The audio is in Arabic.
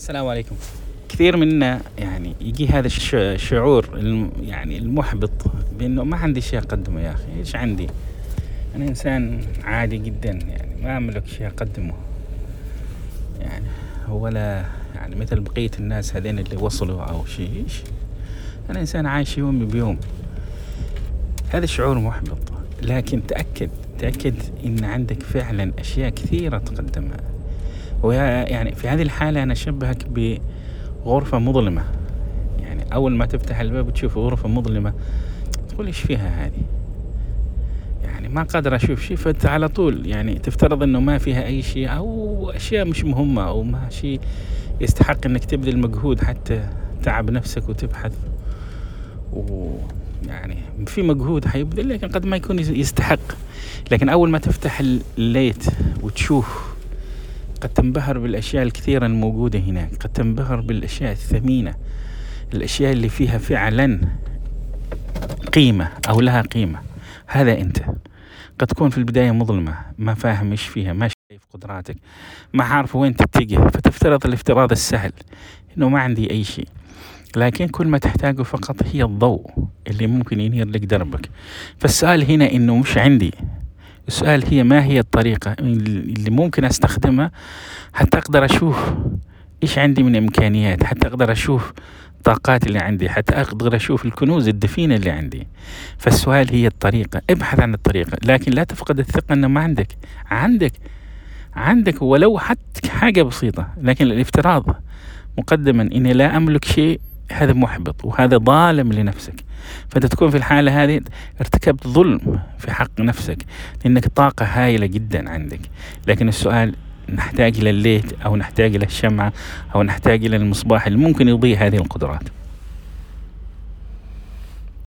السلام عليكم. كثير منا يعني يجي هذا الش- الشعور يعني المحبط بأنه ما عندي شيء أقدمه يا أخي إيش عندي؟ أنا إنسان عادي جدا يعني ما أملك شيء أقدمه. يعني ولا يعني مثل بقية الناس هذين اللي وصلوا أو شيء أنا إنسان عايش يومي بيوم. هذا شعور محبط لكن تأكد تأكد إن عندك فعلا أشياء كثيرة تقدمها. ويا يعني في هذه الحالة أنا أشبهك بغرفة مظلمة. يعني أول ما تفتح الباب وتشوف غرفة مظلمة تقول إيش فيها هذه؟ يعني ما قادر أشوف شيء فأنت على طول يعني تفترض أنه ما فيها أي شيء أو أشياء مش مهمة أو ما شيء يستحق أنك تبذل مجهود حتى تعب نفسك وتبحث. ويعني في مجهود حيبذل لكن قد ما يكون يستحق. لكن أول ما تفتح الليت وتشوف قد تنبهر بالأشياء الكثيرة الموجودة هناك قد تنبهر بالأشياء الثمينة الأشياء اللي فيها فعلا قيمة أو لها قيمة. هذا أنت. قد تكون في البداية مظلمة ما فاهم إيش فيها ما شايف قدراتك ما عارف وين تتجه فتفترض الافتراض السهل إنه ما عندي أي شيء. لكن كل ما تحتاجه فقط هي الضوء اللي ممكن ينير لك دربك. فالسؤال هنا إنه مش عندي. السؤال هي ما هي الطريقة اللي ممكن أستخدمها حتى أقدر أشوف إيش عندي من إمكانيات حتى أقدر أشوف الطاقات اللي عندي حتى أقدر أشوف الكنوز الدفينة اللي عندي. فالسؤال هي الطريقة ابحث عن الطريقة لكن لا تفقد الثقة أنه ما عندك. عندك عندك ولو حتى حاجة بسيطة لكن الإفتراض مقدما إني لا أملك شيء هذا محبط وهذا ظالم لنفسك. فأنت تكون في الحالة هذه ارتكبت ظلم في حق نفسك لأنك طاقة هائلة جدا عندك. لكن السؤال نحتاج إلى الليت أو نحتاج إلى الشمعة أو نحتاج إلى المصباح اللي ممكن يضيء هذه القدرات؟